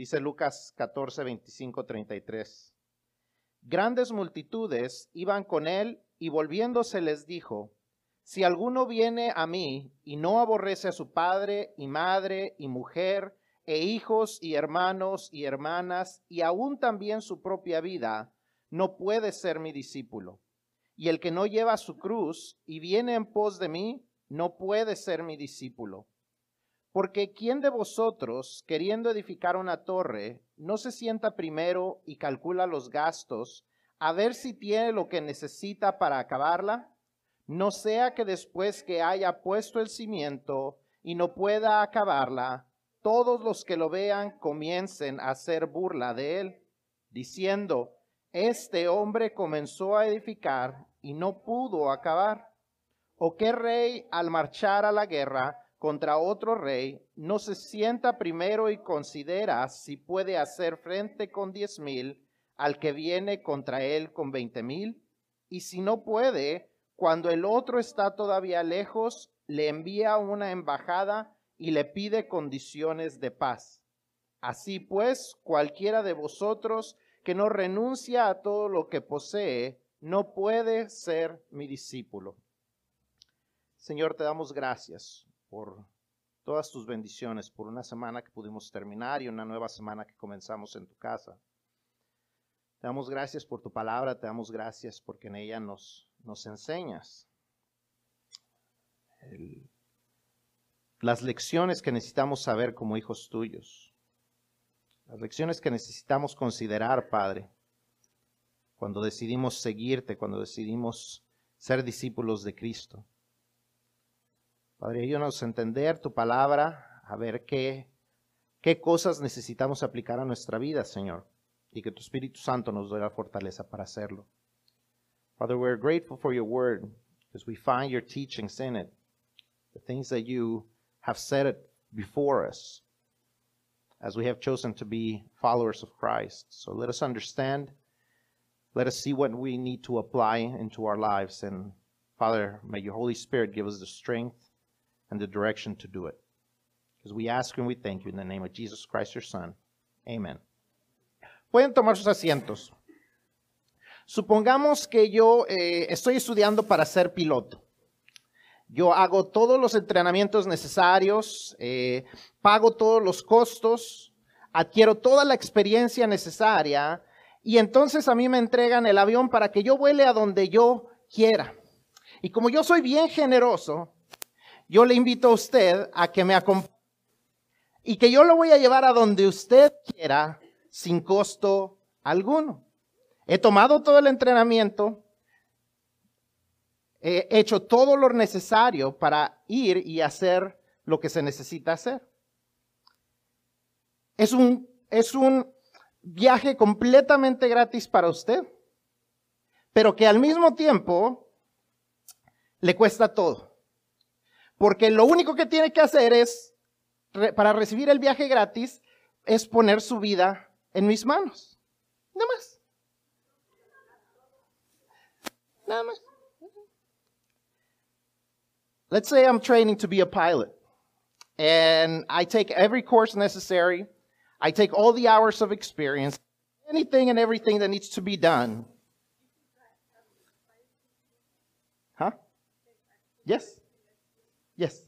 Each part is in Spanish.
Dice Lucas 14, 25, 33. Grandes multitudes iban con él y volviéndose les dijo, si alguno viene a mí y no aborrece a su padre y madre y mujer e hijos y hermanos y hermanas y aún también su propia vida, no puede ser mi discípulo. Y el que no lleva su cruz y viene en pos de mí, no puede ser mi discípulo. Porque ¿quién de vosotros, queriendo edificar una torre, no se sienta primero y calcula los gastos, a ver si tiene lo que necesita para acabarla? No sea que después que haya puesto el cimiento y no pueda acabarla, todos los que lo vean comiencen a hacer burla de él, diciendo, este hombre comenzó a edificar y no pudo acabar. ¿O qué rey al marchar a la guerra contra otro rey no se sienta primero y considera si puede hacer frente con diez mil al que viene contra él con veinte mil? Y si no puede, cuando el otro está todavía lejos, le envía una embajada y le pide condiciones de paz. Así pues, cualquiera de vosotros que no renuncia a todo lo que posee, no puede ser mi discípulo. Señor, te damos gracias por todas tus bendiciones, por una semana que pudimos terminar y una nueva semana que comenzamos en tu casa. Te damos gracias por tu palabra, te damos gracias porque en ella nos, nos enseñas las lecciones que necesitamos saber como hijos tuyos, las lecciones que necesitamos considerar, Padre, cuando decidimos seguirte, cuando decidimos ser discípulos de Cristo. Padre, ayúdanos a entender tu palabra, a ver qué, qué cosas necesitamos aplicar a nuestra vida, Señor, y que tu Espíritu Santo nos dé la fortaleza para hacerlo. Father, we're grateful for your word because we find your teachings in it, the things that you have said it before us as we have chosen to be followers of Christ. So let us understand let us see what we need to apply into our lives. And Father, may your Holy Spirit give us the strength and the direction to do it. Because we ask and we thank you in the name of Jesus Christ, your Son. Amen. Pueden tomar sus asientos. Supongamos que yo eh, estoy estudiando para ser piloto. Yo hago todos los entrenamientos necesarios, eh, pago todos los costos, adquiero toda la experiencia necesaria y entonces a mí me entregan el avión para que yo vuele a donde yo quiera. Y como yo soy bien generoso, yo le invito a usted a que me acompañe y que yo lo voy a llevar a donde usted quiera sin costo alguno. He tomado todo el entrenamiento, he hecho todo lo necesario para ir y hacer lo que se necesita hacer. Es un, es un viaje completamente gratis para usted, pero que al mismo tiempo le cuesta todo. Porque lo único que tiene que hacer es, para recibir el viaje gratis, es poner su vida en mis manos. Nada más. Nada más. Let's say I'm training to be a pilot and I take every course necessary I take all the hours of experience, anything and everything that needs to be done. Huh? Yes. Yes.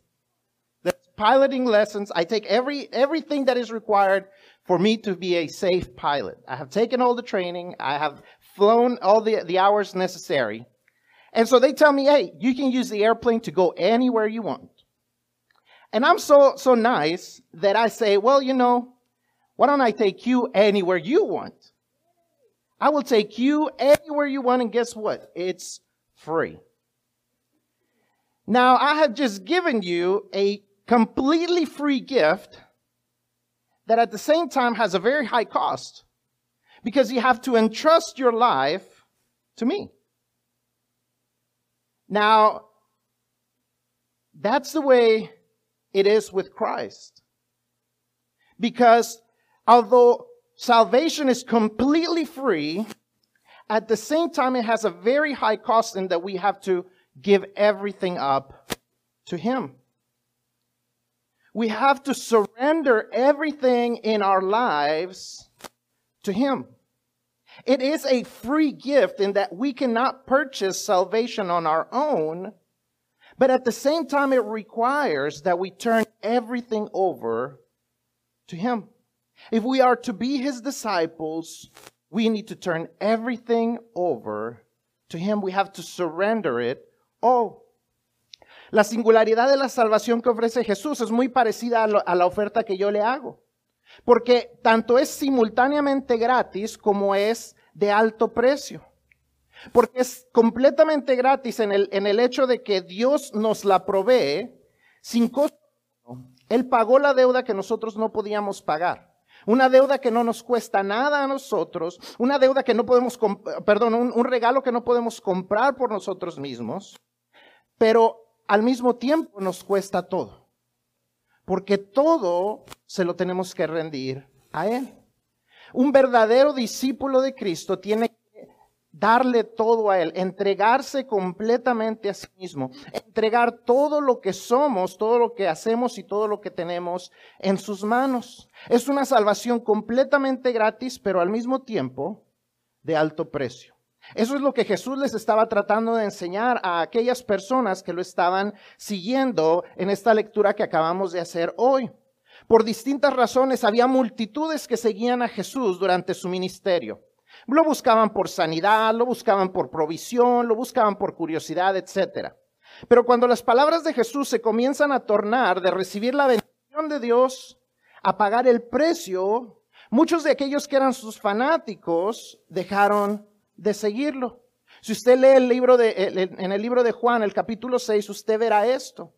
The piloting lessons. I take every everything that is required for me to be a safe pilot. I have taken all the training. I have flown all the, the hours necessary. And so they tell me, hey, you can use the airplane to go anywhere you want. And I'm so, so nice that I say, well, you know, why don't I take you anywhere you want? I will take you anywhere you want, and guess what? It's free. Now, I have just given you a completely free gift that at the same time has a very high cost because you have to entrust your life to me. Now, that's the way it is with Christ. Because although salvation is completely free, at the same time, it has a very high cost in that we have to give everything up to Him. we have to surrender everything in our lives to Him. It is a free gift in that we cannot purchase salvation on our own, but at the same time, it requires that we turn everything over to Him. If we are to be His disciples, we need to turn everything over to Him. We have to surrender it all. La singularidad de la salvación que ofrece Jesús es muy parecida a, la oferta que yo le hago. Porque tanto es simultáneamente gratis como es de alto precio. Porque es completamente gratis en el, en el hecho de que Dios nos la provee sin costo. Él pagó la deuda que nosotros no podíamos pagar. Una deuda que no nos cuesta nada a nosotros, una deuda que no podemos, perdón, un regalo que no podemos comprar por nosotros mismos, pero al mismo tiempo nos cuesta todo. Porque todo se lo tenemos que rendir a Él. Un verdadero discípulo de Cristo tiene que darle todo a Él, entregarse completamente a sí mismo, entregar todo lo que somos, todo lo que hacemos y todo lo que tenemos en sus manos. Es una salvación completamente gratis, pero al mismo tiempo de alto precio. Eso es lo que Jesús les estaba tratando de enseñar a aquellas personas que lo estaban siguiendo en esta lectura que acabamos de hacer hoy. Por distintas razones había multitudes que seguían a Jesús durante su ministerio. Lo buscaban por sanidad, lo buscaban por provisión, lo buscaban por curiosidad, etc. Pero cuando las palabras de Jesús se comienzan a tornar de recibir la bendición de Dios a pagar el precio, muchos de aquellos que eran sus fanáticos dejaron de seguirlo. Si usted lee el libro de, en el libro de Juan, el capítulo 6, usted verá esto,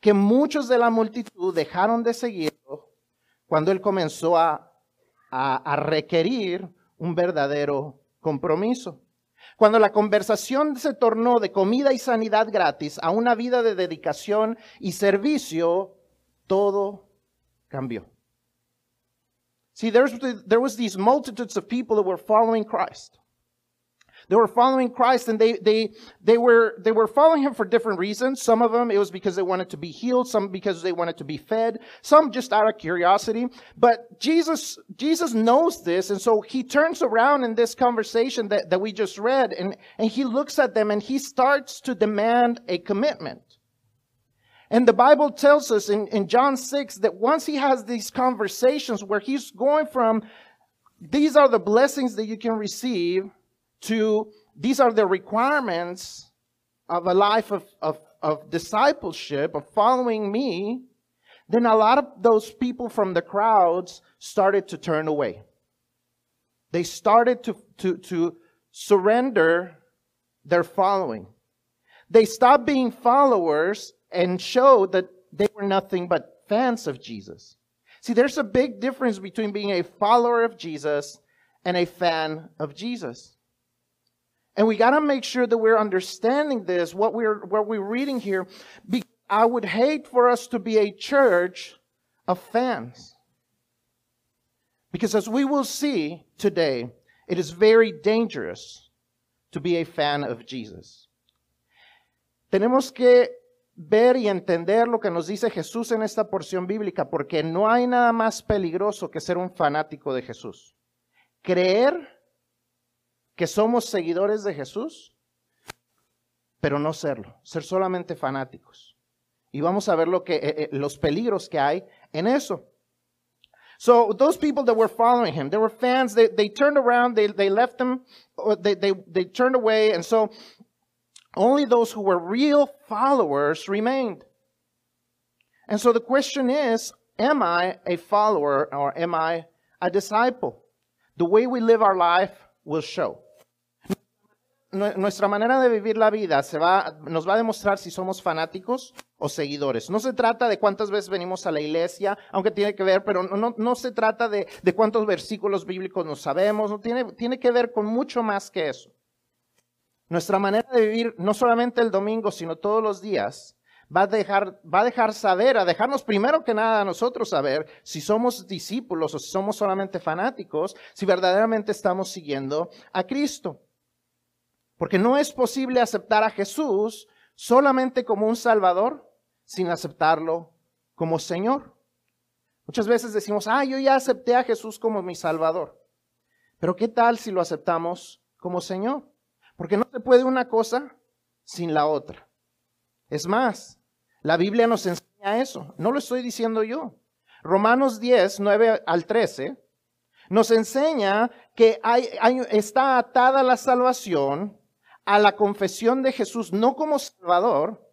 que muchos de la multitud dejaron de seguirlo cuando él comenzó a, a requerir un verdadero compromiso. Cuando la conversación se tornó de comida y sanidad gratis a una vida de dedicación y servicio, todo cambió. See, there was, there was these multitudes of people that were following Christ. They were following Christ and they, they, they, were, they were following him for different reasons. Some of them, it was because they wanted to be healed. Some because they wanted to be fed. Some just out of curiosity. But Jesus, Jesus knows this. And so he turns around in this conversation that, that we just read and, and he looks at them and he starts to demand a commitment. And the Bible tells us in, in John 6 that once he has these conversations where he's going from, these are the blessings that you can receive to these are the requirements of a life of, of, of discipleship, of following me, then a lot of those people from the crowds started to turn away. They started to, to, to surrender their following. They stopped being followers and showed that they were nothing but fans of Jesus. See, there's a big difference between being a follower of Jesus and a fan of Jesus. And we got to make sure that we're understanding this, what we're, what we're reading here. I would hate for us to be a church of fans. Because as we will see today, it is very dangerous to be a fan of Jesus. Tenemos que ver y entender lo que nos dice Jesús en esta porción bíblica, porque no hay nada más peligroso que ser un fanático de Jesús. Creer que somos seguidores de Jesús, pero no serlo, ser solamente fanáticos. Y vamos a ver lo que, eh, eh, los peligros que hay en eso. So those people that were following him, they were fans, they, they turned around, they, they left him, they, they, they turned away, and so only those who were real followers remained. And so the question is, am I a follower or am I a disciple? The way we live our life will show. Nuestra manera de vivir la vida se va, nos va a demostrar si somos fanáticos o seguidores. No se trata de cuántas veces venimos a la iglesia, aunque tiene que ver, pero no, no se trata de, de, cuántos versículos bíblicos nos sabemos, no tiene, tiene que ver con mucho más que eso. Nuestra manera de vivir, no solamente el domingo, sino todos los días, va a dejar, va a dejar saber, a dejarnos primero que nada a nosotros saber si somos discípulos o si somos solamente fanáticos, si verdaderamente estamos siguiendo a Cristo. Porque no es posible aceptar a Jesús solamente como un Salvador sin aceptarlo como Señor. Muchas veces decimos, ah, yo ya acepté a Jesús como mi Salvador. Pero ¿qué tal si lo aceptamos como Señor? Porque no se puede una cosa sin la otra. Es más, la Biblia nos enseña eso. No lo estoy diciendo yo. Romanos 10, 9 al 13, nos enseña que hay, está atada la salvación a la confesión de Jesús, no como Salvador,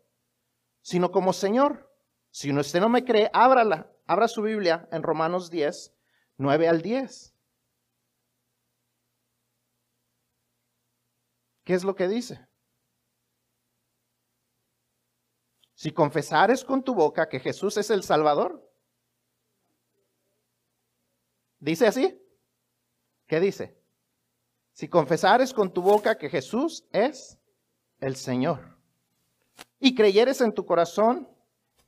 sino como Señor. Si usted no me cree, ábrala, abra su Biblia en Romanos 10, 9 al 10. ¿Qué es lo que dice? Si confesares con tu boca que Jesús es el Salvador. ¿Dice así? ¿Qué dice? Si confesares con tu boca que Jesús es el Señor y creyeres en tu corazón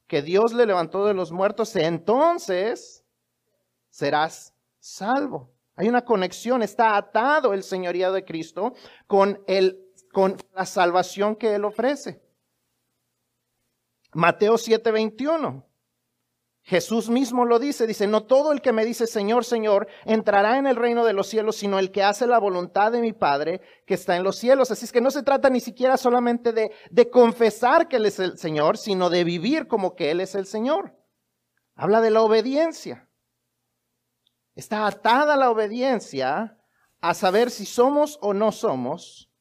que Dios le levantó de los muertos, entonces serás salvo. Hay una conexión, está atado el señorío de Cristo con, el, con la salvación que Él ofrece. Mateo 7:21. Jesús mismo lo dice, dice, no todo el que me dice Señor, Señor, entrará en el reino de los cielos, sino el que hace la voluntad de mi Padre que está en los cielos. Así es que no se trata ni siquiera solamente de, de confesar que Él es el Señor, sino de vivir como que Él es el Señor. Habla de la obediencia. Está atada la obediencia a saber si somos o no somos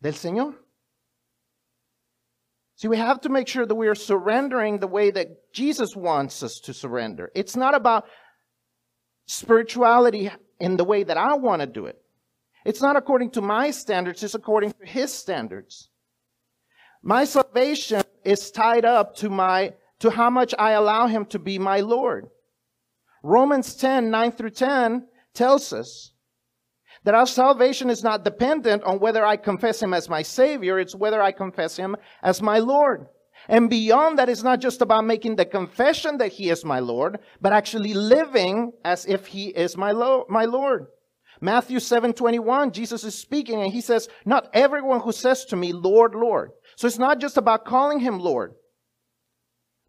del Señor. See, we have to make sure that we are surrendering the way that Jesus wants us to surrender. It's not about spirituality in the way that I want to do it. It's not according to my standards, it's according to his standards. My salvation is tied up to my to how much I allow him to be my Lord. Romans 10, 9 through 10 tells us that our salvation is not dependent on whether I confess Him as my Savior, it's whether I confess Him as my Lord. And beyond that, it's not just about making the confession that He is my Lord, but actually living as if He is my, Lo- my Lord. Matthew 7 21, Jesus is speaking and He says, Not everyone who says to me, Lord, Lord. So it's not just about calling Him Lord.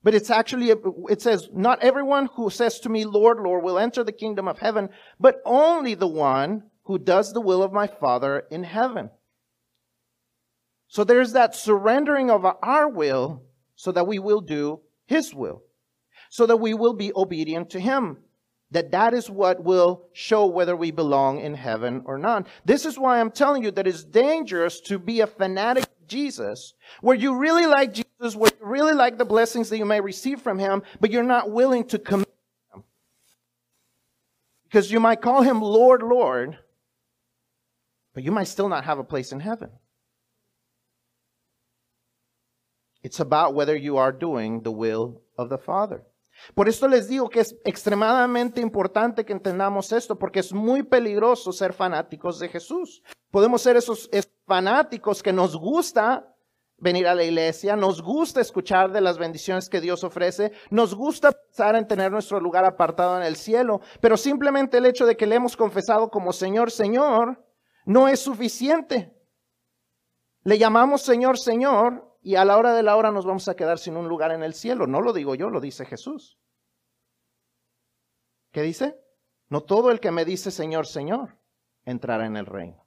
But it's actually, it says, not everyone who says to me, Lord, Lord, will enter the kingdom of heaven, but only the one who does the will of my Father in heaven. So there's that surrendering of our will so that we will do his will, so that we will be obedient to him. That that is what will show whether we belong in heaven or not. This is why I'm telling you that it's dangerous to be a fanatic Jesus, where you really like Jesus, where you really like the blessings that you may receive from him, but you're not willing to commit them. Because you might call him Lord, Lord, you might still not have a place in heaven. It's about whether you are doing the will of the Father. Por esto les digo que es extremadamente importante que entendamos esto, porque es muy peligroso ser fanáticos de Jesús. Podemos ser esos fanáticos que nos gusta venir a la iglesia, nos gusta escuchar de las bendiciones que Dios ofrece, nos gusta pensar en tener nuestro lugar apartado en el cielo, pero simplemente el hecho de que le hemos confesado como Señor, Señor, no es suficiente. Le llamamos Señor, Señor, y a la hora de la hora nos vamos a quedar sin un lugar en el cielo. No lo digo yo, lo dice Jesús. ¿Qué dice? No todo el que me dice Señor, Señor, entrará en el reino.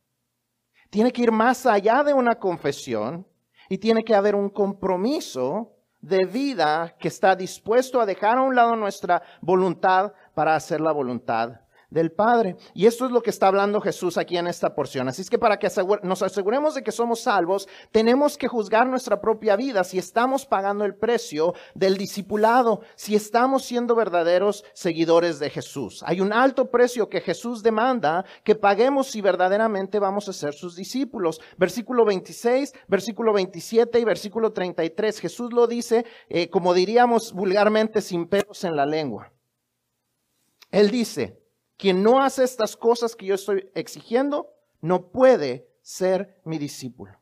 Tiene que ir más allá de una confesión y tiene que haber un compromiso de vida que está dispuesto a dejar a un lado nuestra voluntad para hacer la voluntad del Padre. Y esto es lo que está hablando Jesús aquí en esta porción. Así es que para que nos aseguremos de que somos salvos, tenemos que juzgar nuestra propia vida si estamos pagando el precio del discipulado, si estamos siendo verdaderos seguidores de Jesús. Hay un alto precio que Jesús demanda que paguemos si verdaderamente vamos a ser sus discípulos. Versículo 26, versículo 27 y versículo 33. Jesús lo dice, eh, como diríamos vulgarmente, sin pelos en la lengua. Él dice, quien no hace estas cosas que yo estoy exigiendo, no puede ser mi discípulo.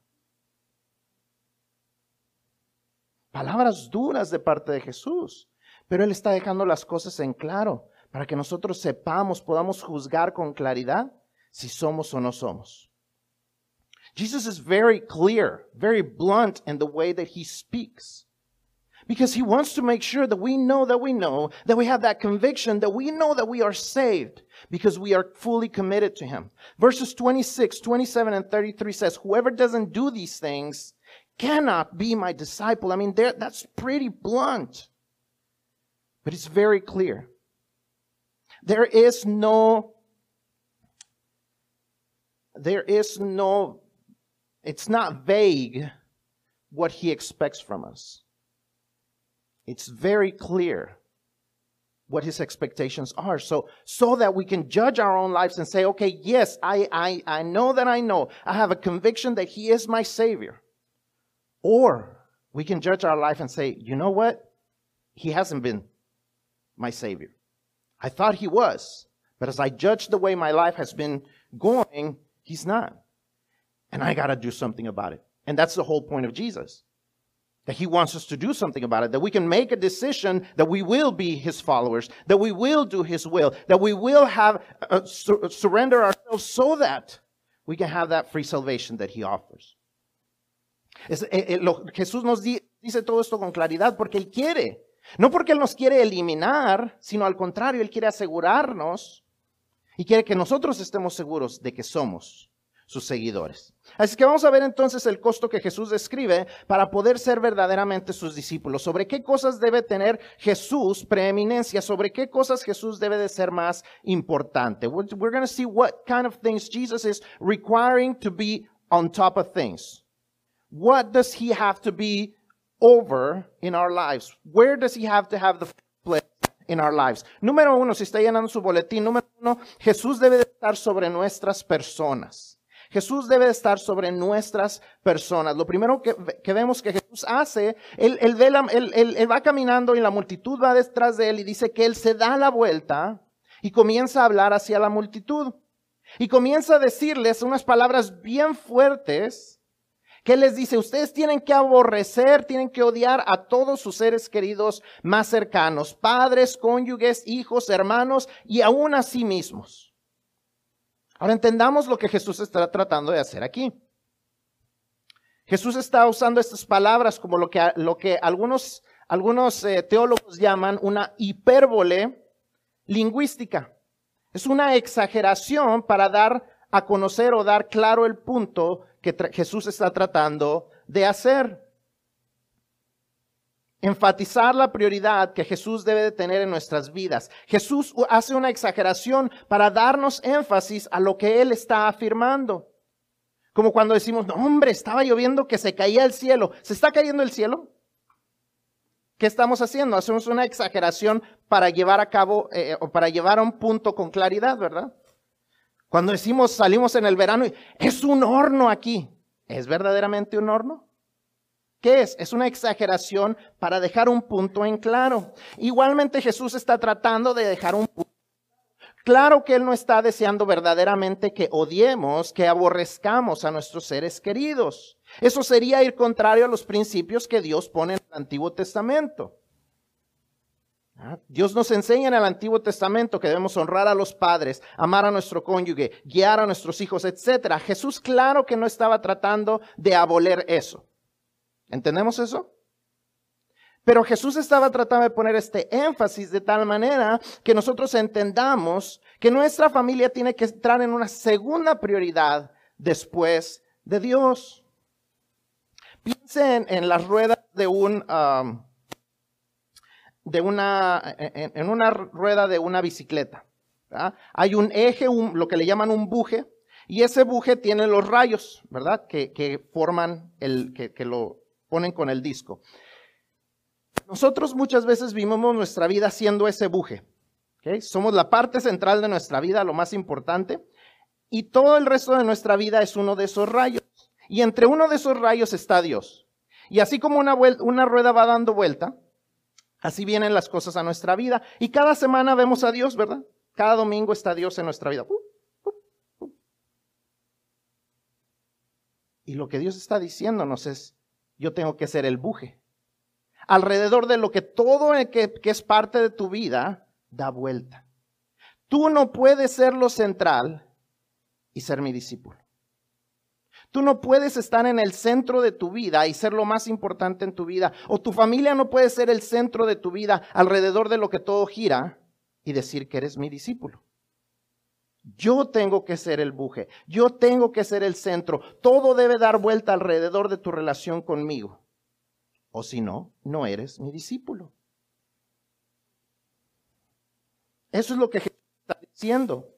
Palabras duras de parte de Jesús, pero Él está dejando las cosas en claro para que nosotros sepamos, podamos juzgar con claridad si somos o no somos. Jesus is very clear, very blunt in the way that he speaks. Because he wants to make sure that we know that we know, that we have that conviction, that we know that we are saved because we are fully committed to him. Verses 26, 27, and 33 says, Whoever doesn't do these things cannot be my disciple. I mean, that's pretty blunt, but it's very clear. There is no, there is no, it's not vague what he expects from us. It's very clear what his expectations are. So, so that we can judge our own lives and say, okay, yes, I, I, I know that I know. I have a conviction that he is my savior. Or we can judge our life and say, you know what? He hasn't been my savior. I thought he was, but as I judge the way my life has been going, he's not. And I got to do something about it. And that's the whole point of Jesus that he wants us to do something about it, that we can make a decision that we will be his followers, that we will do his will, that we will have uh, sur surrender ourselves so that we can have that free salvation that he offers. Es, eh, eh, lo, Jesús nos di, dice todo esto con claridad porque él quiere, no porque él nos quiere eliminar, sino al contrario, él quiere asegurarnos y quiere que nosotros estemos seguros de que somos sus seguidores. Así que vamos a ver entonces el costo que Jesús describe para poder ser verdaderamente sus discípulos. Sobre qué cosas debe tener Jesús preeminencia, sobre qué cosas Jesús debe de ser más importante. We're going to see what kind of things Jesus is requiring to be on top of things. What does he have to be over in our lives? Where does he have to have the place in our lives? Número uno, si está llenando su boletín, número uno, Jesús debe de estar sobre nuestras personas. Jesús debe estar sobre nuestras personas. Lo primero que, vemos que Jesús hace, él, él, va caminando y la multitud va detrás de él y dice que él se da la vuelta y comienza a hablar hacia la multitud. Y comienza a decirles unas palabras bien fuertes que les dice, ustedes tienen que aborrecer, tienen que odiar a todos sus seres queridos más cercanos, padres, cónyuges, hijos, hermanos y aún a sí mismos. Ahora entendamos lo que Jesús está tratando de hacer aquí. Jesús está usando estas palabras como lo que, algunos, algunos eh, teólogos llaman una hipérbole lingüística. Es una exageración para dar a conocer o dar claro el punto que Jesús está tratando de hacer enfatizar la prioridad que Jesús debe de tener en nuestras vidas. Jesús hace una exageración para darnos énfasis a lo que Él está afirmando. Como cuando decimos, no, hombre, estaba lloviendo que se caía el cielo. ¿Se está cayendo el cielo? ¿Qué estamos haciendo? Hacemos una exageración para llevar a cabo eh, o para llevar a un punto con claridad, ¿verdad? Cuando decimos salimos en el verano y es un horno aquí, ¿es verdaderamente un horno? ¿Qué es? Es una exageración para dejar un punto en claro. Igualmente Jesús está tratando de dejar un punto. Claro que Él no está deseando verdaderamente que odiemos, que aborrezcamos a nuestros seres queridos. Eso sería ir contrario a los principios que Dios pone en el Antiguo Testamento. ¿Ah? Dios nos enseña en el Antiguo Testamento que debemos honrar a los padres, amar a nuestro cónyuge, guiar a nuestros hijos, etc. Jesús claro que no estaba tratando de aboler eso. ¿Entendemos eso? Pero Jesús estaba tratando de poner este énfasis de tal manera que nosotros entendamos que nuestra familia tiene que entrar en una segunda prioridad después de Dios. Piensen en las ruedas de un um, de una en, una rueda de una bicicleta. Hay un eje, lo que le llaman un buje, y ese buje tiene los rayos, ¿verdad? Que, forman el que, que ponen con el disco. Nosotros muchas veces vivimos nuestra vida siendo ese buje. Somos la parte central de nuestra vida, lo más importante, y todo el resto de nuestra vida es uno de esos rayos. Y entre uno de esos rayos está Dios. Y así como una, una rueda va dando vuelta, así vienen las cosas a nuestra vida. Y cada semana vemos a Dios, ¿verdad? Cada domingo está Dios en nuestra vida. Y lo que Dios está diciéndonos es, yo tengo que ser el buje. Alrededor de lo que todo que, que es parte de tu vida da vuelta. Tú no puedes ser lo central y ser mi discípulo. Tú no puedes estar en el centro de tu vida y ser lo más importante en tu vida. O tu familia no puede ser el centro de tu vida alrededor de lo que todo gira y decir que eres mi discípulo. Yo tengo que ser el buje, yo tengo que ser el centro. Todo debe dar vuelta alrededor de tu relación conmigo. O si no, no eres mi discípulo. Eso es lo que Jesús está diciendo.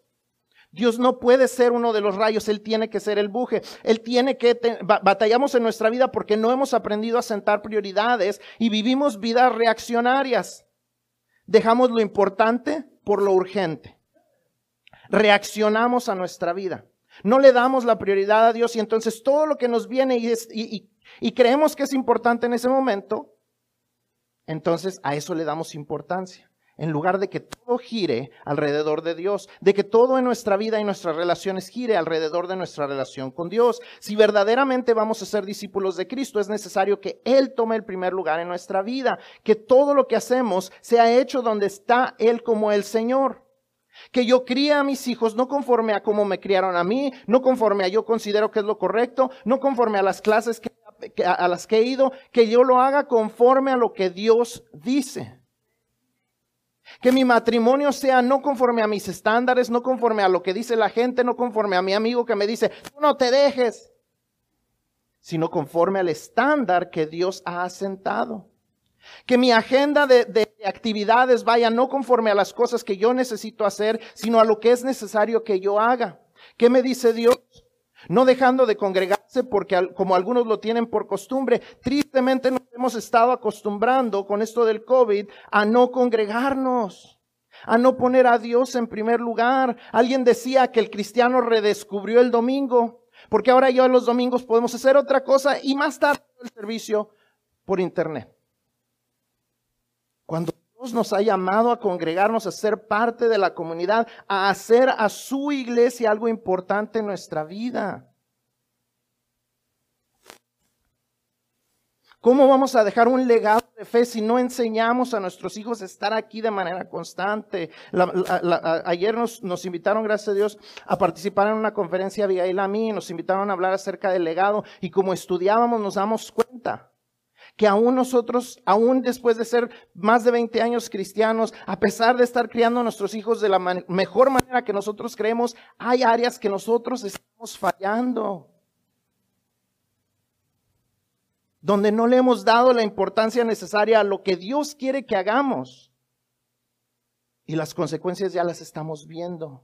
Dios no puede ser uno de los rayos, Él tiene que ser el buje. Él tiene que, batallamos en nuestra vida porque no hemos aprendido a sentar prioridades y vivimos vidas reaccionarias. Dejamos lo importante por lo urgente. Reaccionamos a nuestra vida. No le damos la prioridad a Dios y entonces todo lo que nos viene y, creemos que es importante en ese momento, entonces a eso le damos importancia en lugar de que todo gire alrededor de Dios, de que todo en nuestra vida y nuestras relaciones gire alrededor de nuestra relación con Dios. Si verdaderamente vamos a ser discípulos de Cristo, es necesario que Él tome el primer lugar en nuestra vida, que todo lo que hacemos sea hecho donde está Él como el Señor. Que yo críe a mis hijos no conforme a cómo me criaron a mí, no conforme a yo considero que es lo correcto, no conforme a las clases a las que he ido, que yo lo haga conforme a lo que Dios dice. Que mi matrimonio sea no conforme a mis estándares, no conforme a lo que dice la gente, no conforme a mi amigo que me dice, tú no te dejes, sino conforme al estándar que Dios ha asentado. Que mi agenda de, de, actividades vaya no conforme a las cosas que yo necesito hacer, sino a lo que es necesario que yo haga. ¿Qué me dice Dios? no dejando de congregarse porque como algunos lo tienen por costumbre, tristemente nos hemos estado acostumbrando con esto del COVID a no congregarnos, a no poner a Dios en primer lugar. Alguien decía que el cristiano redescubrió el domingo, porque ahora ya los domingos podemos hacer otra cosa y más tarde el servicio por internet. Dios nos ha llamado a congregarnos, a ser parte de la comunidad, a hacer a su iglesia algo importante en nuestra vida. ¿Cómo vamos a dejar un legado de fe si no enseñamos a nuestros hijos a estar aquí de manera constante? ayer nos, nos, invitaron, gracias a Dios, a participar en una conferencia Abigail a mí, nos invitaron a hablar acerca del legado y como estudiábamos nos damos cuenta que aún nosotros, aún después de ser más de 20 años cristianos, a pesar de estar criando a nuestros hijos de la mejor manera que nosotros creemos, hay áreas que nosotros estamos fallando. Donde no le hemos dado la importancia necesaria a lo que Dios quiere que hagamos. Y las consecuencias ya las estamos viendo.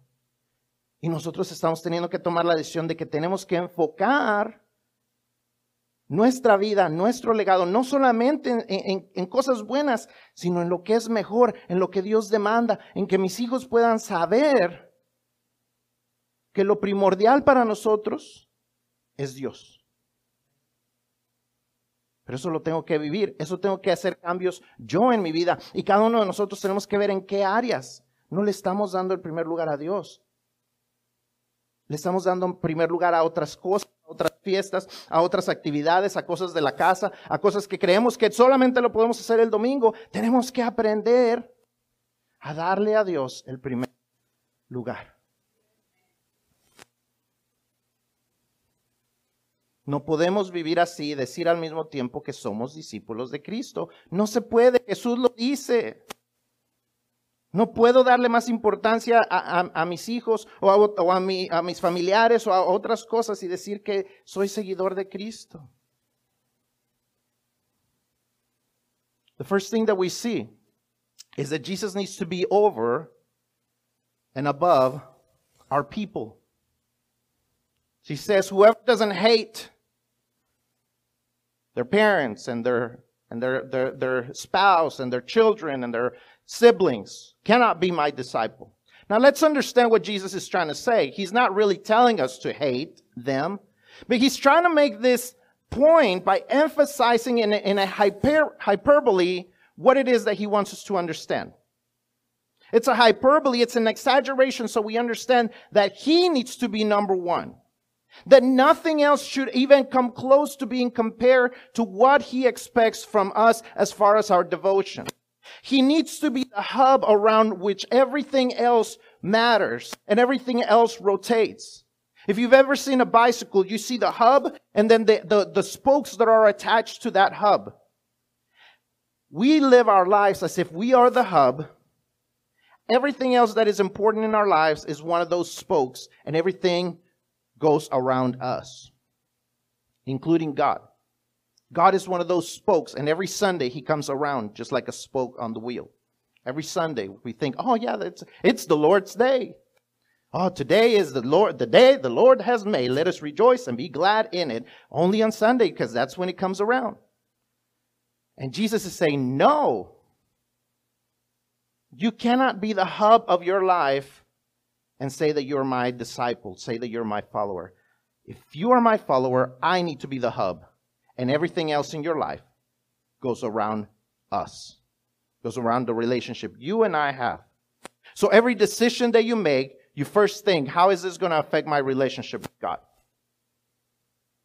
Y nosotros estamos teniendo que tomar la decisión de que tenemos que enfocar nuestra vida, nuestro legado, no solamente en, cosas buenas, sino en lo que es mejor, en lo que Dios demanda, en que mis hijos puedan saber que lo primordial para nosotros es Dios. Pero eso lo tengo que vivir, eso tengo que hacer cambios yo en mi vida. Y cada uno de nosotros tenemos que ver en qué áreas no le estamos dando el primer lugar a Dios. Le estamos dando en primer lugar a otras cosas otras fiestas, a otras actividades, a cosas de la casa, a cosas que creemos que solamente lo podemos hacer el domingo. Tenemos que aprender a darle a Dios el primer lugar. No podemos vivir así y decir al mismo tiempo que somos discípulos de Cristo. No se puede, Jesús lo dice. No puedo darle más importancia a, mis hijos o, a, a mis familiares o a otras cosas y decir que soy seguidor de Cristo. The first thing that we see is that Jesus needs to be over and above our people. She says, whoever doesn't hate their parents and their and their, their, their spouse and their children and their siblings cannot be my disciple. Now let's understand what Jesus is trying to say. He's not really telling us to hate them, but he's trying to make this point by emphasizing in a, in a hyper, hyperbole what it is that he wants us to understand. It's a hyperbole, it's an exaggeration so we understand that he needs to be number one. That nothing else should even come close to being compared to what he expects from us as far as our devotion. He needs to be the hub around which everything else matters and everything else rotates. If you've ever seen a bicycle, you see the hub and then the, the, the spokes that are attached to that hub. We live our lives as if we are the hub. Everything else that is important in our lives is one of those spokes, and everything goes around us, including God. God is one of those spokes, and every Sunday he comes around just like a spoke on the wheel. Every Sunday we think, oh yeah, it's, it's the Lord's day. Oh, today is the Lord, the day the Lord has made. Let us rejoice and be glad in it. Only on Sunday, because that's when it comes around. And Jesus is saying, no. You cannot be the hub of your life and say that you're my disciple, say that you're my follower. If you are my follower, I need to be the hub. And everything else in your life goes around us, goes around the relationship you and I have. So every decision that you make, you first think, how is this going to affect my relationship with God?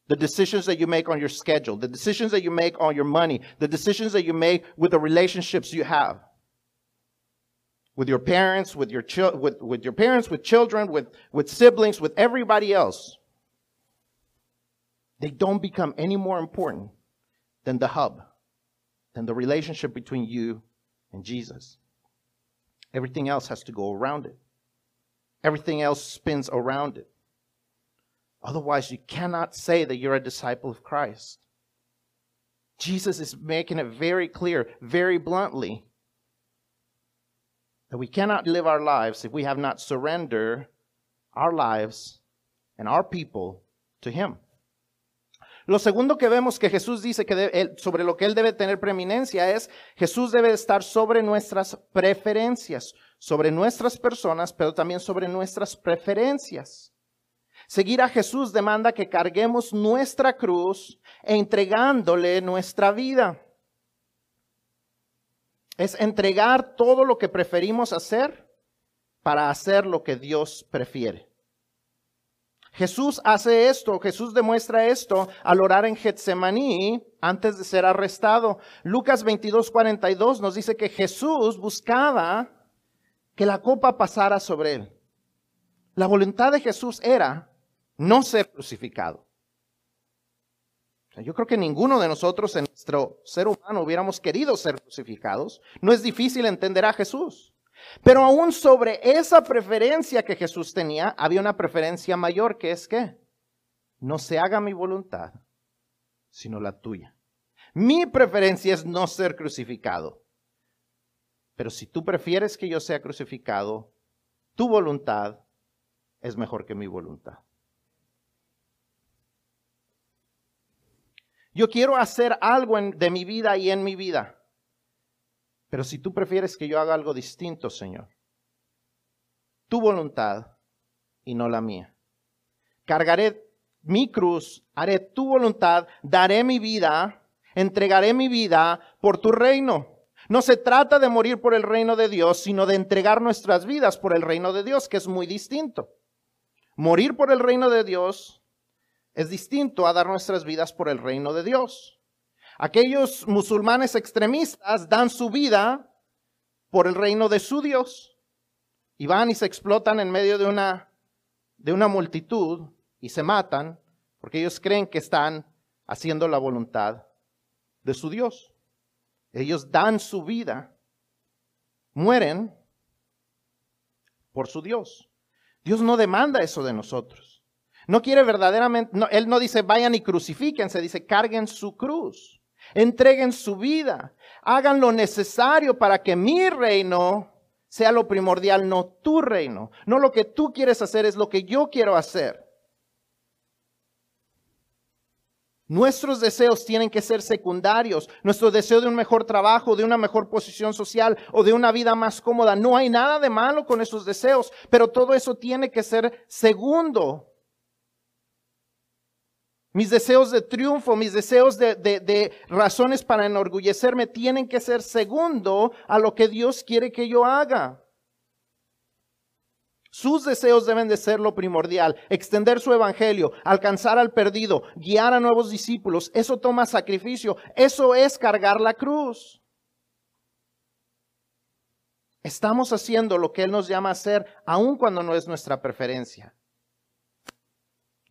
The decisions that you make on your schedule, the decisions that you make on your money, the decisions that you make with the relationships you have with your parents, with your chil- with, with your parents, with children, with, with siblings, with everybody else. They don't become any more important than the hub, than the relationship between you and Jesus. Everything else has to go around it. Everything else spins around it. Otherwise, you cannot say that you're a disciple of Christ. Jesus is making it very clear, very bluntly, that we cannot live our lives if we have not surrendered our lives and our people to Him. Lo segundo que vemos que Jesús dice que sobre lo que Él debe tener preeminencia es Jesús debe estar sobre nuestras preferencias, sobre nuestras personas, pero también sobre nuestras preferencias. Seguir a Jesús demanda que carguemos nuestra cruz entregándole nuestra vida. Es entregar todo lo que preferimos hacer para hacer lo que Dios prefiere. Jesús hace esto, Jesús demuestra esto al orar en Getsemaní antes de ser arrestado. Lucas 22, 42 nos dice que Jesús buscaba que la copa pasara sobre él. La voluntad de Jesús era no ser crucificado. Yo creo que ninguno de nosotros en nuestro ser humano hubiéramos querido ser crucificados. No es difícil entender a Jesús. Pero aún sobre esa preferencia que Jesús tenía, había una preferencia mayor que es que no se haga mi voluntad, sino la tuya. Mi preferencia es no ser crucificado. Pero si tú prefieres que yo sea crucificado, tu voluntad es mejor que mi voluntad. Yo quiero hacer algo de mi vida y en mi vida. Pero si tú prefieres que yo haga algo distinto, Señor, tu voluntad y no la mía. Cargaré mi cruz, haré tu voluntad, daré mi vida, entregaré mi vida por tu reino. No se trata de morir por el reino de Dios, sino de entregar nuestras vidas por el reino de Dios, que es muy distinto. Morir por el reino de Dios es distinto a dar nuestras vidas por el reino de Dios. Aquellos musulmanes extremistas dan su vida por el reino de su Dios y van y se explotan en medio de una, de una multitud y se matan porque ellos creen que están haciendo la voluntad de su Dios. Ellos dan su vida, mueren por su Dios. Dios no demanda eso de nosotros. No quiere verdaderamente, él no dice vayan y crucifíquense, dice carguen su cruz, entreguen su vida, hagan lo necesario para que mi reino sea lo primordial, no tu reino. No lo que tú quieres hacer es lo que yo quiero hacer. Nuestros deseos tienen que ser secundarios. Nuestro deseo de un mejor trabajo, de una mejor posición social o de una vida más cómoda. No hay nada de malo con esos deseos, pero todo eso tiene que ser segundo mis deseos de triunfo, mis deseos de, razones para enorgullecerme tienen que ser segundo a lo que Dios quiere que yo haga. Sus deseos deben de ser lo primordial, extender su evangelio, alcanzar al perdido, guiar a nuevos discípulos. Eso toma sacrificio, eso es cargar la cruz. Estamos haciendo lo que Él nos llama a hacer, aun cuando no es nuestra preferencia.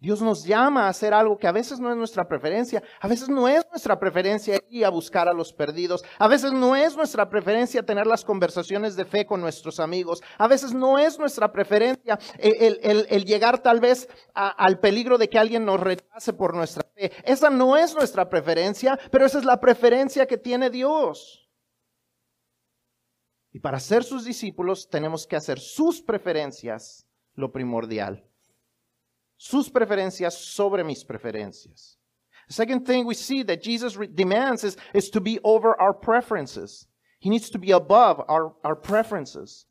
Dios nos llama a hacer algo que a veces no es nuestra preferencia, a veces no es nuestra preferencia ir a buscar a los perdidos, a veces no es nuestra preferencia tener las conversaciones de fe con nuestros amigos, a veces no es nuestra preferencia el, llegar tal vez al peligro de que alguien nos rechace por nuestra fe. Esa no es nuestra preferencia, pero esa es la preferencia que tiene Dios. Y para ser sus discípulos tenemos que hacer sus preferencias lo primordial sus preferencias sobre mis preferencias. The second thing we see that Jesus demands is, is to be over our preferences. He needs to be above our, our preferences.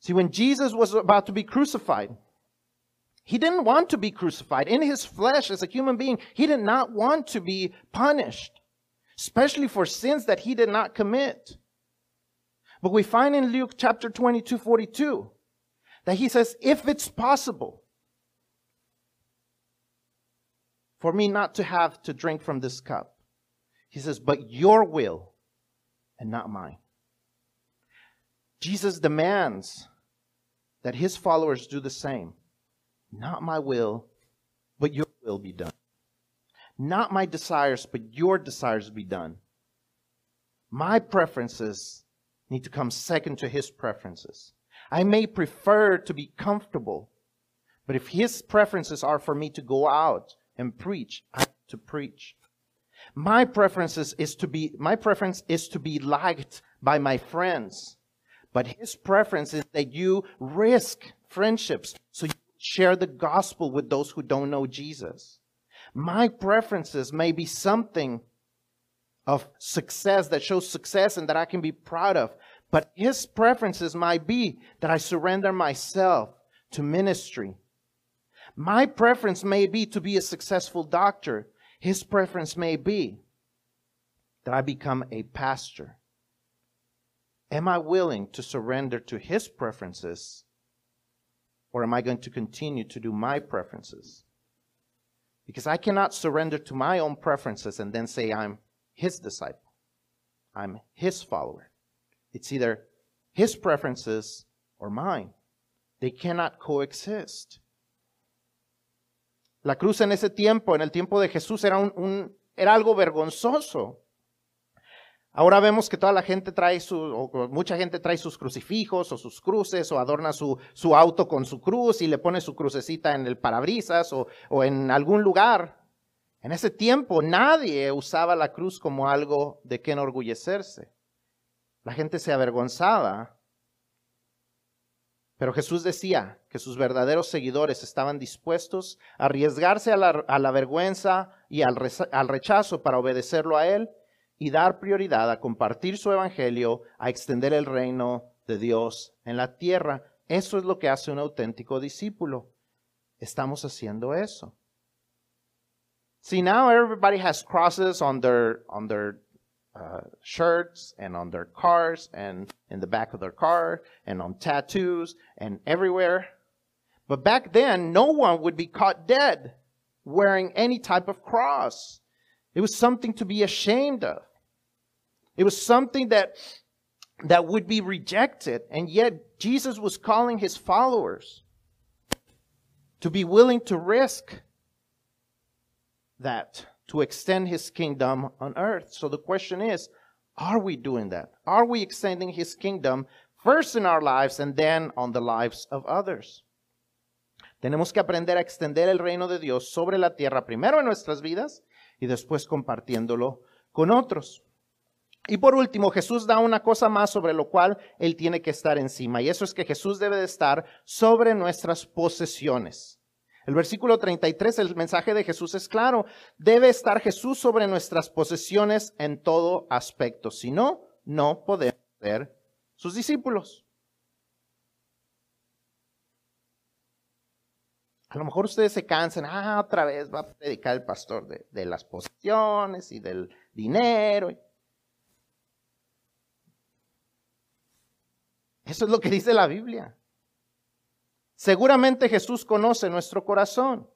See, when Jesus was about to be crucified, he didn't want to be crucified. In his flesh, as a human being, he did not want to be punished, especially for sins that he did not commit. But we find in Luke chapter 22, 42, that he says, if it's possible, for me not to have to drink from this cup. He says, but your will and not mine. Jesus demands that his followers do the same. Not my will, but your will be done. Not my desires, but your desires be done. My preferences need to come second to his preferences. I may prefer to be comfortable, but if his preferences are for me to go out and preach, I have to preach. My preferences is to be, my preference is to be liked by my friends. But his preference is that you risk friendships so you share the gospel with those who don't know Jesus. My preferences may be something of success that shows success and that I can be proud of. But his preferences might be that I surrender myself to ministry, my preference may be to be a successful doctor. His preference may be that I become a pastor. Am I willing to surrender to his preferences or am I going to continue to do my preferences? Because I cannot surrender to my own preferences and then say I'm his disciple. I'm his follower. It's either his preferences or mine. They cannot coexist. La cruz en ese tiempo, en el tiempo de Jesús, era, un, era algo vergonzoso. Ahora vemos que toda la gente trae su, o mucha gente trae sus crucifijos o sus cruces o adorna su, su auto con su cruz y le pone su crucecita en el parabrisas o, o en algún lugar. En ese tiempo nadie usaba la cruz como algo de que enorgullecerse. La gente se avergonzaba pero Jesús decía que sus verdaderos seguidores estaban dispuestos a arriesgarse a la, vergüenza y al, rechazo para obedecerlo a Él y dar prioridad a compartir su evangelio, a extender el reino de Dios en la tierra. Eso es lo que hace un auténtico discípulo. Estamos haciendo eso. See, now everybody has crosses on their uh, shirts and on their cars and in the back of their car and on tattoos and everywhere. But back then, no one would be caught dead wearing any type of cross. It was something to be ashamed of. It was something that, that would be rejected. And yet, Jesus was calling his followers to be willing to risk that to extend his kingdom on earth. So the question is, are we doing that? Are we extending his kingdom first in our lives and then on the lives of others? Tenemos que aprender a extender el reino de Dios sobre la tierra, primero en nuestras vidas y después compartiéndolo con otros. Y por último, Jesús da una cosa más sobre lo cual Él tiene que estar encima, y eso es que Jesús debe de estar sobre nuestras posesiones. El versículo 33, el mensaje de Jesús es claro. Debe estar Jesús sobre nuestras posesiones en todo aspecto. Si no, no podemos ser sus discípulos. A lo mejor ustedes se cansan, ah, otra vez va a predicar el pastor de, de las posesiones y del dinero. Eso es lo que dice la Biblia. Seguramente Jesús conoce nuestro corazón.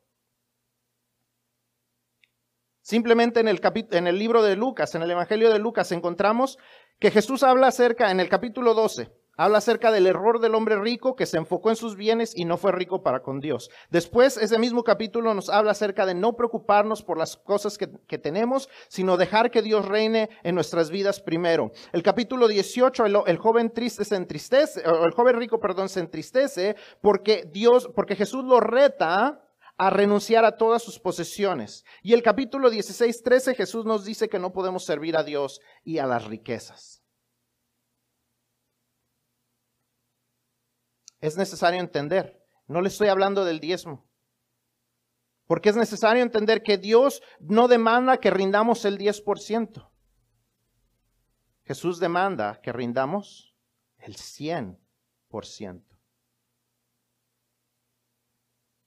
Simplemente en el, en el libro de Lucas, en el Evangelio de Lucas, encontramos que Jesús habla acerca, en el capítulo 12, Habla acerca del error del hombre rico que se enfocó en sus bienes y no fue rico para con Dios. Después, ese mismo capítulo nos habla acerca de no preocuparnos por las cosas que, tenemos, sino dejar que Dios reine en nuestras vidas primero. El capítulo 18, el, joven triste se entristece, el joven rico, perdón, se entristece porque Dios, porque Jesús lo reta a renunciar a todas sus posesiones. Y el capítulo 16, 13, Jesús nos dice que no podemos servir a Dios y a las riquezas. Es necesario entender. No le estoy hablando del diezmo. Porque es necesario entender que Dios no demanda que rindamos el 10%. Jesús demanda que rindamos el 100%.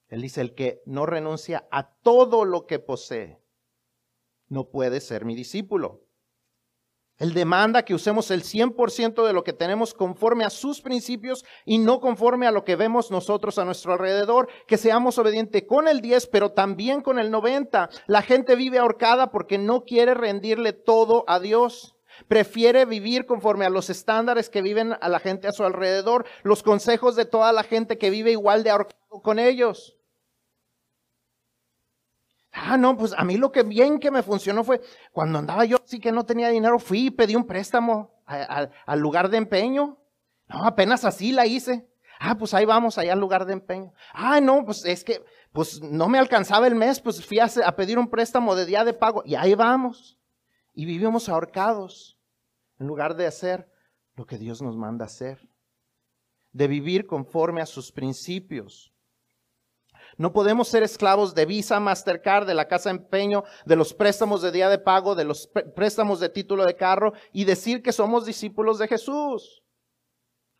Él dice, el que no renuncia a todo lo que posee, no puede ser mi discípulo. Él demanda que usemos el 100% de lo que tenemos conforme a sus principios y no conforme a lo que vemos nosotros a nuestro alrededor, que seamos obedientes con el 10, pero también con el 90. La gente vive ahorcada porque no quiere rendirle todo a Dios. Prefiere vivir conforme a los estándares que viven a la gente a su alrededor, los consejos de toda la gente que vive igual de ahorcado con ellos. Ah, no, pues a mí lo que bien que me funcionó fue cuando andaba yo así que no tenía dinero, fui y pedí un préstamo al lugar de empeño. No, apenas así la hice. Ah, pues ahí vamos, allá al lugar de empeño. Ah, no, pues es que pues no me alcanzaba el mes, pues fui a, a pedir un préstamo de día de pago y ahí vamos. Y vivimos ahorcados en lugar de hacer lo que Dios nos manda hacer, de vivir conforme a sus principios. No podemos ser esclavos de Visa, Mastercard, de la casa de empeño, de los préstamos de día de pago, de los préstamos de título de carro y decir que somos discípulos de Jesús.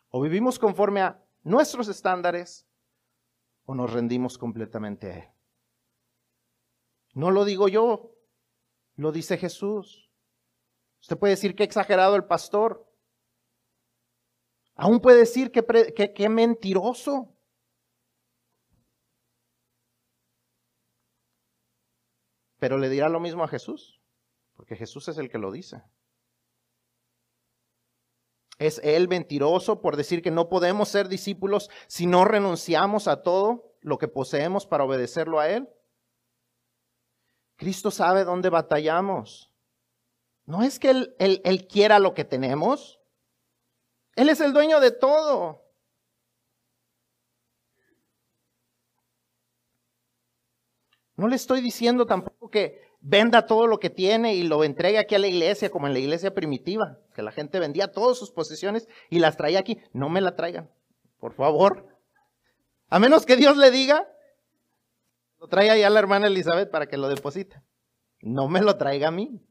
O vivimos conforme a nuestros estándares o nos rendimos completamente a Él. No lo digo yo, lo dice Jesús. Usted puede decir que exagerado el pastor. Aún puede decir que, que mentiroso. Pero le dirá lo mismo a Jesús, porque Jesús es el que lo dice. ¿Es él mentiroso por decir que no podemos ser discípulos si no renunciamos a todo lo que poseemos para obedecerlo a Él? Cristo sabe dónde batallamos. No es que él, él, quiera lo que tenemos. Él es el dueño de todo. No le estoy diciendo tampoco que venda todo lo que tiene y lo entregue aquí a la iglesia, como en la iglesia primitiva, que la gente vendía todas sus posesiones y las traía aquí. No me la traigan, por favor. A menos que Dios le diga, lo traiga ya la hermana Elizabeth para que lo deposite. No me lo traiga a mí.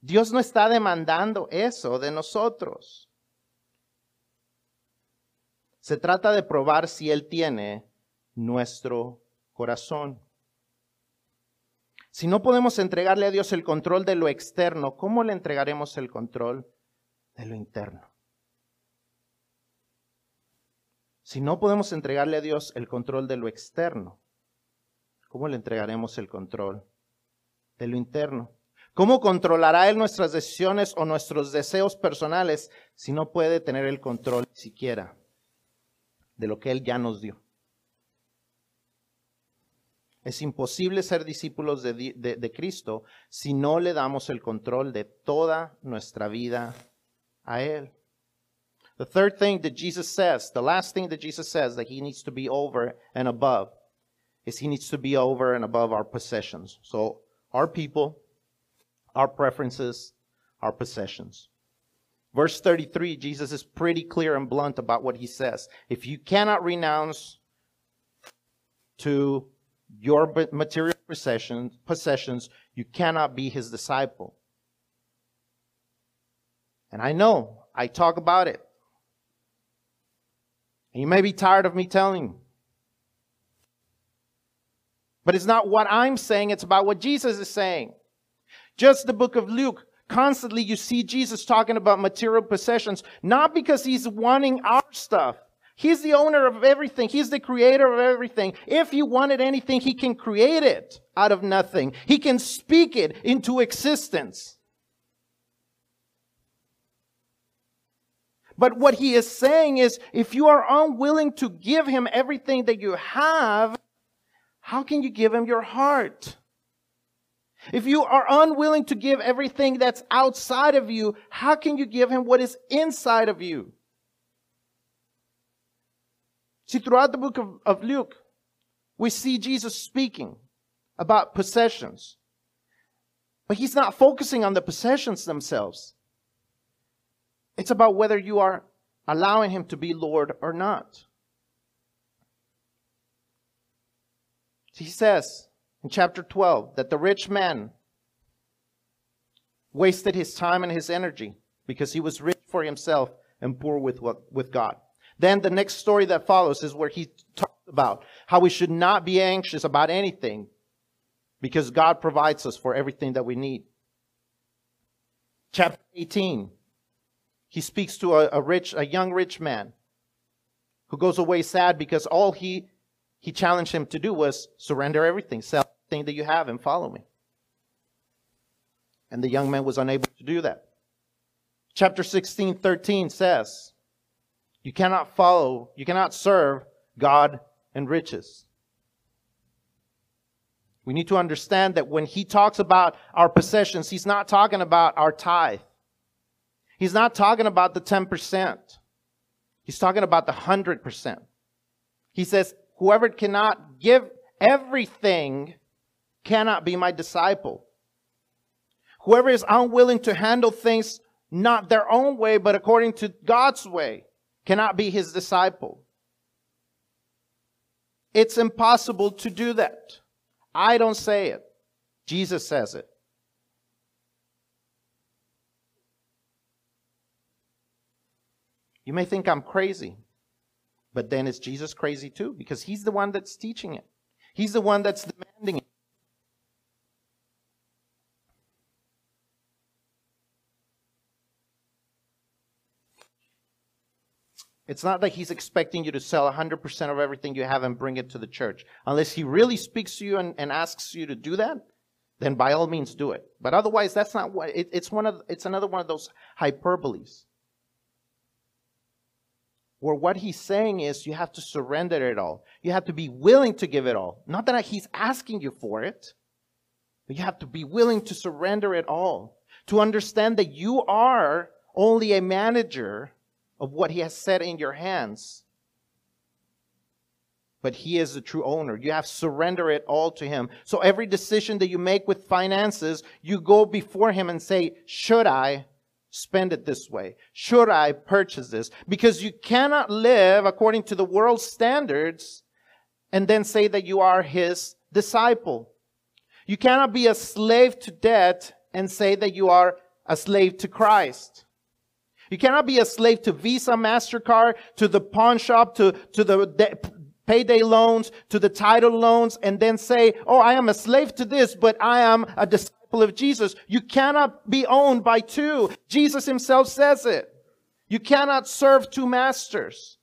Dios no está demandando eso de nosotros. Se trata de probar si Él tiene nuestro corazón. Si no podemos entregarle a Dios el control de lo externo, ¿cómo le entregaremos el control de lo interno? Si no podemos entregarle a Dios el control de lo externo, ¿cómo le entregaremos el control de lo interno? ¿Cómo controlará Él nuestras decisiones o nuestros deseos personales si no puede tener el control siquiera de lo que Él ya nos dio? Es imposible ser discípulos de, Cristo si no le damos el control de toda nuestra vida a Él. The third thing that Jesus says, the last thing that Jesus says that He needs to be over and above, is He needs to be over and above our possessions. So, our people, our preferences, our possessions. Verse 33, Jesus is pretty clear and blunt about what He says. If you cannot renounce to your material possessions, possessions, you cannot be his disciple. And I know, I talk about it. And you may be tired of me telling. But it's not what I'm saying, it's about what Jesus is saying. Just the book of Luke, constantly you see Jesus talking about material possessions, not because he's wanting our stuff, He's the owner of everything. He's the creator of everything. If he wanted anything, he can create it out of nothing. He can speak it into existence. But what he is saying is, if you are unwilling to give him everything that you have, how can you give him your heart? If you are unwilling to give everything that's outside of you, how can you give him what is inside of you? See, throughout the book of, of Luke, we see Jesus speaking about possessions. But he's not focusing on the possessions themselves. It's about whether you are allowing him to be Lord or not. He says in chapter 12 that the rich man wasted his time and his energy because he was rich for himself and poor with, with God. Then the next story that follows is where he talks about how we should not be anxious about anything because God provides us for everything that we need. Chapter 18, he speaks to a, a rich, a young rich man who goes away sad because all he he challenged him to do was surrender everything, sell everything that you have, and follow me. And the young man was unable to do that. Chapter 16, 13 says, You cannot follow, you cannot serve God and riches. We need to understand that when he talks about our possessions, he's not talking about our tithe. He's not talking about the 10%. He's talking about the 100%. He says, whoever cannot give everything cannot be my disciple. Whoever is unwilling to handle things not their own way, but according to God's way, cannot be his disciple. It's impossible to do that. I don't say it. Jesus says it. You may think I'm crazy, but then is Jesus crazy too? Because he's the one that's teaching it, he's the one that's demanding it. It's not that he's expecting you to sell 100% of everything you have and bring it to the church. Unless he really speaks to you and, and asks you to do that, then by all means do it. But otherwise, that's not what it, it's one of it's another one of those hyperboles. Where what he's saying is you have to surrender it all. You have to be willing to give it all. Not that he's asking you for it, but you have to be willing to surrender it all. To understand that you are only a manager of what he has set in your hands. But he is the true owner. You have surrender it all to him. So every decision that you make with finances, you go before him and say, should I spend it this way? Should I purchase this? Because you cannot live according to the world's standards and then say that you are his disciple. You cannot be a slave to debt and say that you are a slave to Christ. You cannot be a slave to Visa, MasterCard, to the pawn shop, to, to the de- payday loans, to the title loans, and then say, oh, I am a slave to this, but I am a disciple of Jesus. You cannot be owned by two. Jesus himself says it. You cannot serve two masters.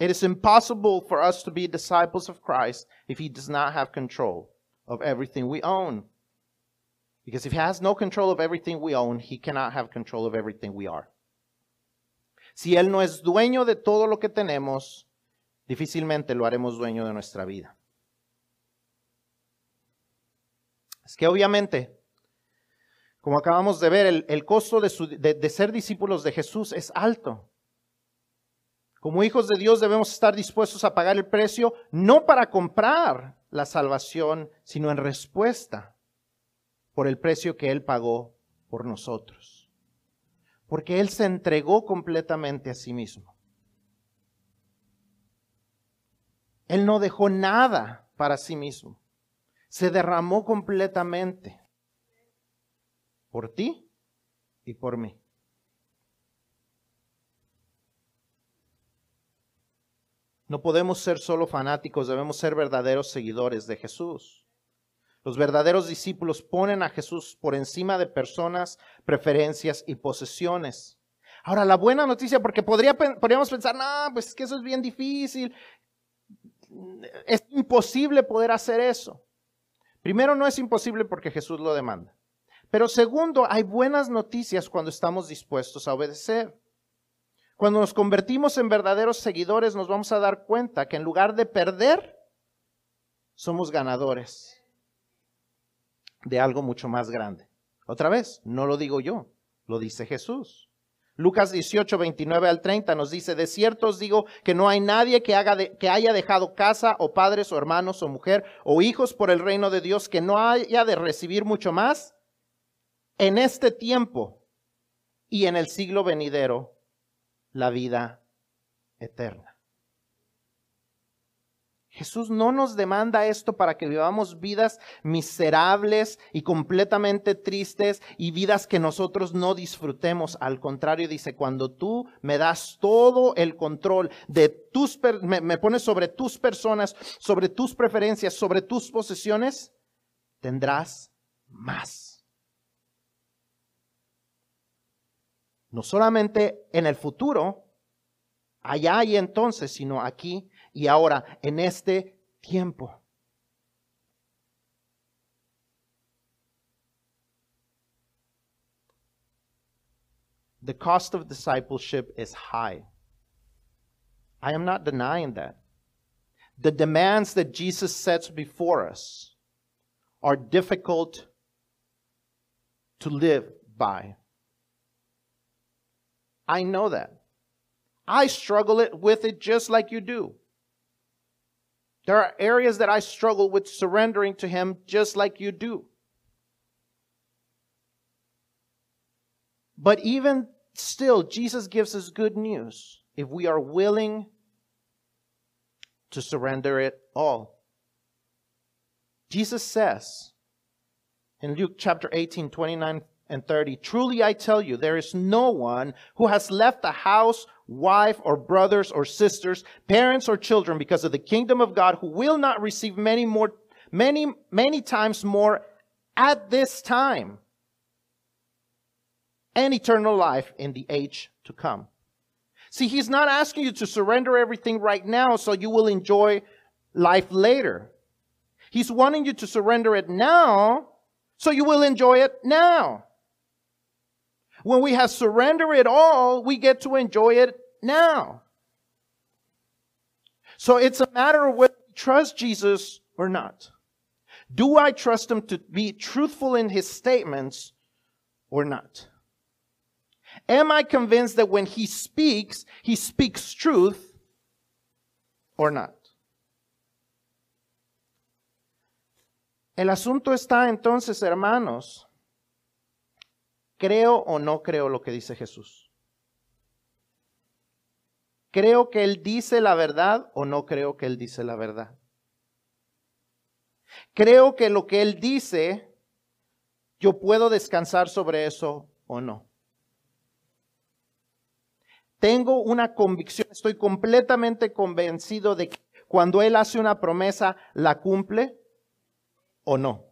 It is impossible for us to be disciples of Christ if he does not have control of everything we own. Because if he has no control of everything we own, he cannot have control of everything we are. Si él no es dueño de todo lo que tenemos, difícilmente lo haremos dueño de nuestra vida. Es que obviamente, como acabamos de ver, el, costo de ser discípulos de Jesús es alto. Como hijos de Dios debemos estar dispuestos a pagar el precio, no para comprar la salvación, sino en respuesta por el precio que Él pagó por nosotros. Porque Él se entregó completamente a sí mismo. Él no dejó nada para sí mismo. Se derramó completamente por ti y por mí. No podemos ser solo fanáticos, debemos ser verdaderos seguidores de Jesús. Los verdaderos discípulos ponen a Jesús por encima de personas, preferencias y posesiones. Ahora, la buena noticia, porque podría, podríamos pensar, no, pues es que eso es bien difícil. Es imposible poder hacer eso. Primero, no es imposible porque Jesús lo demanda. Pero segundo, hay buenas noticias cuando estamos dispuestos a obedecer. Cuando nos convertimos en verdaderos seguidores nos vamos a dar cuenta que en lugar de perder, somos ganadores de algo mucho más grande. Otra vez, no lo digo yo, lo dice Jesús. Lucas 18, 29 al 30 nos dice, de cierto os digo que no hay nadie que, haga que haya dejado casa o padres o hermanos o mujer o hijos por el reino de Dios que no haya de recibir mucho más en este tiempo y en el siglo venidero la vida eterna. Jesús no nos demanda esto para que vivamos vidas miserables y completamente tristes y vidas que nosotros no disfrutemos. Al contrario, dice, cuando tú me das todo el control de tus, me, me pones sobre tus personas, sobre tus preferencias, sobre tus posesiones, tendrás más. No solamente en el futuro, allá y entonces, sino aquí y ahora, en este tiempo. The cost of discipleship is high. I am not denying that. The demands that Jesus sets before us are difficult to live by. I know that. I struggle it, with it just like you do. There are areas that I struggle with surrendering to Him just like you do. But even still, Jesus gives us good news if we are willing to surrender it all. Jesus says in Luke chapter 18, 29 and 30, Truly I tell you, there is no one who has left a house, wife, or brothers or sisters, parents or children because of the kingdom of God who will not receive many more, many, many times more at this time and eternal life in the age to come. See, he's not asking you to surrender everything right now so you will enjoy life later. He's wanting you to surrender it now so you will enjoy it now. When we have surrendered it all, we get to enjoy it now. So it's a matter of whether we trust Jesus or not. Do I trust him to be truthful in his statements or not? Am I convinced that when he speaks, he speaks truth or not? El asunto está entonces, hermanos, ¿Creo o no creo lo que dice Jesús? ¿Creo que Él dice la verdad o no creo que Él dice la verdad? ¿Creo que lo que Él dice, yo puedo descansar sobre eso o no? Tengo una convicción, estoy completamente convencido de que cuando Él hace una promesa, la cumple o no.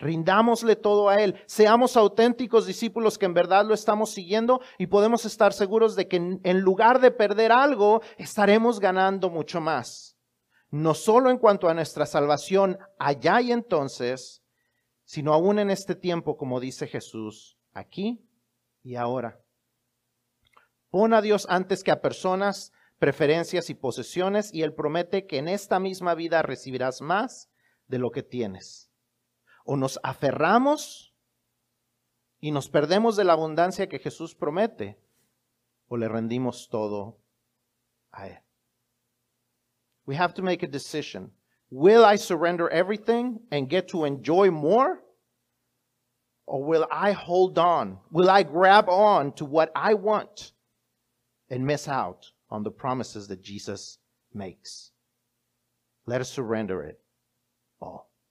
Rindámosle todo a Él. Seamos auténticos discípulos que en verdad lo estamos siguiendo y podemos estar seguros de que en, lugar de perder algo, estaremos ganando mucho más. No solo en cuanto a nuestra salvación allá y entonces, sino aún en este tiempo, como dice Jesús, aquí y ahora. Pon a Dios antes que a personas, preferencias y posesiones y Él promete que en esta misma vida recibirás más de lo que tienes o nos aferramos y nos perdemos de la abundancia que Jesús promete, o le rendimos todo a Él. We have to make a decision. Will I surrender everything and get to enjoy more? Or will I hold on? Will I grab on to what I want and miss out on the promises that Jesus makes? Let us surrender it all.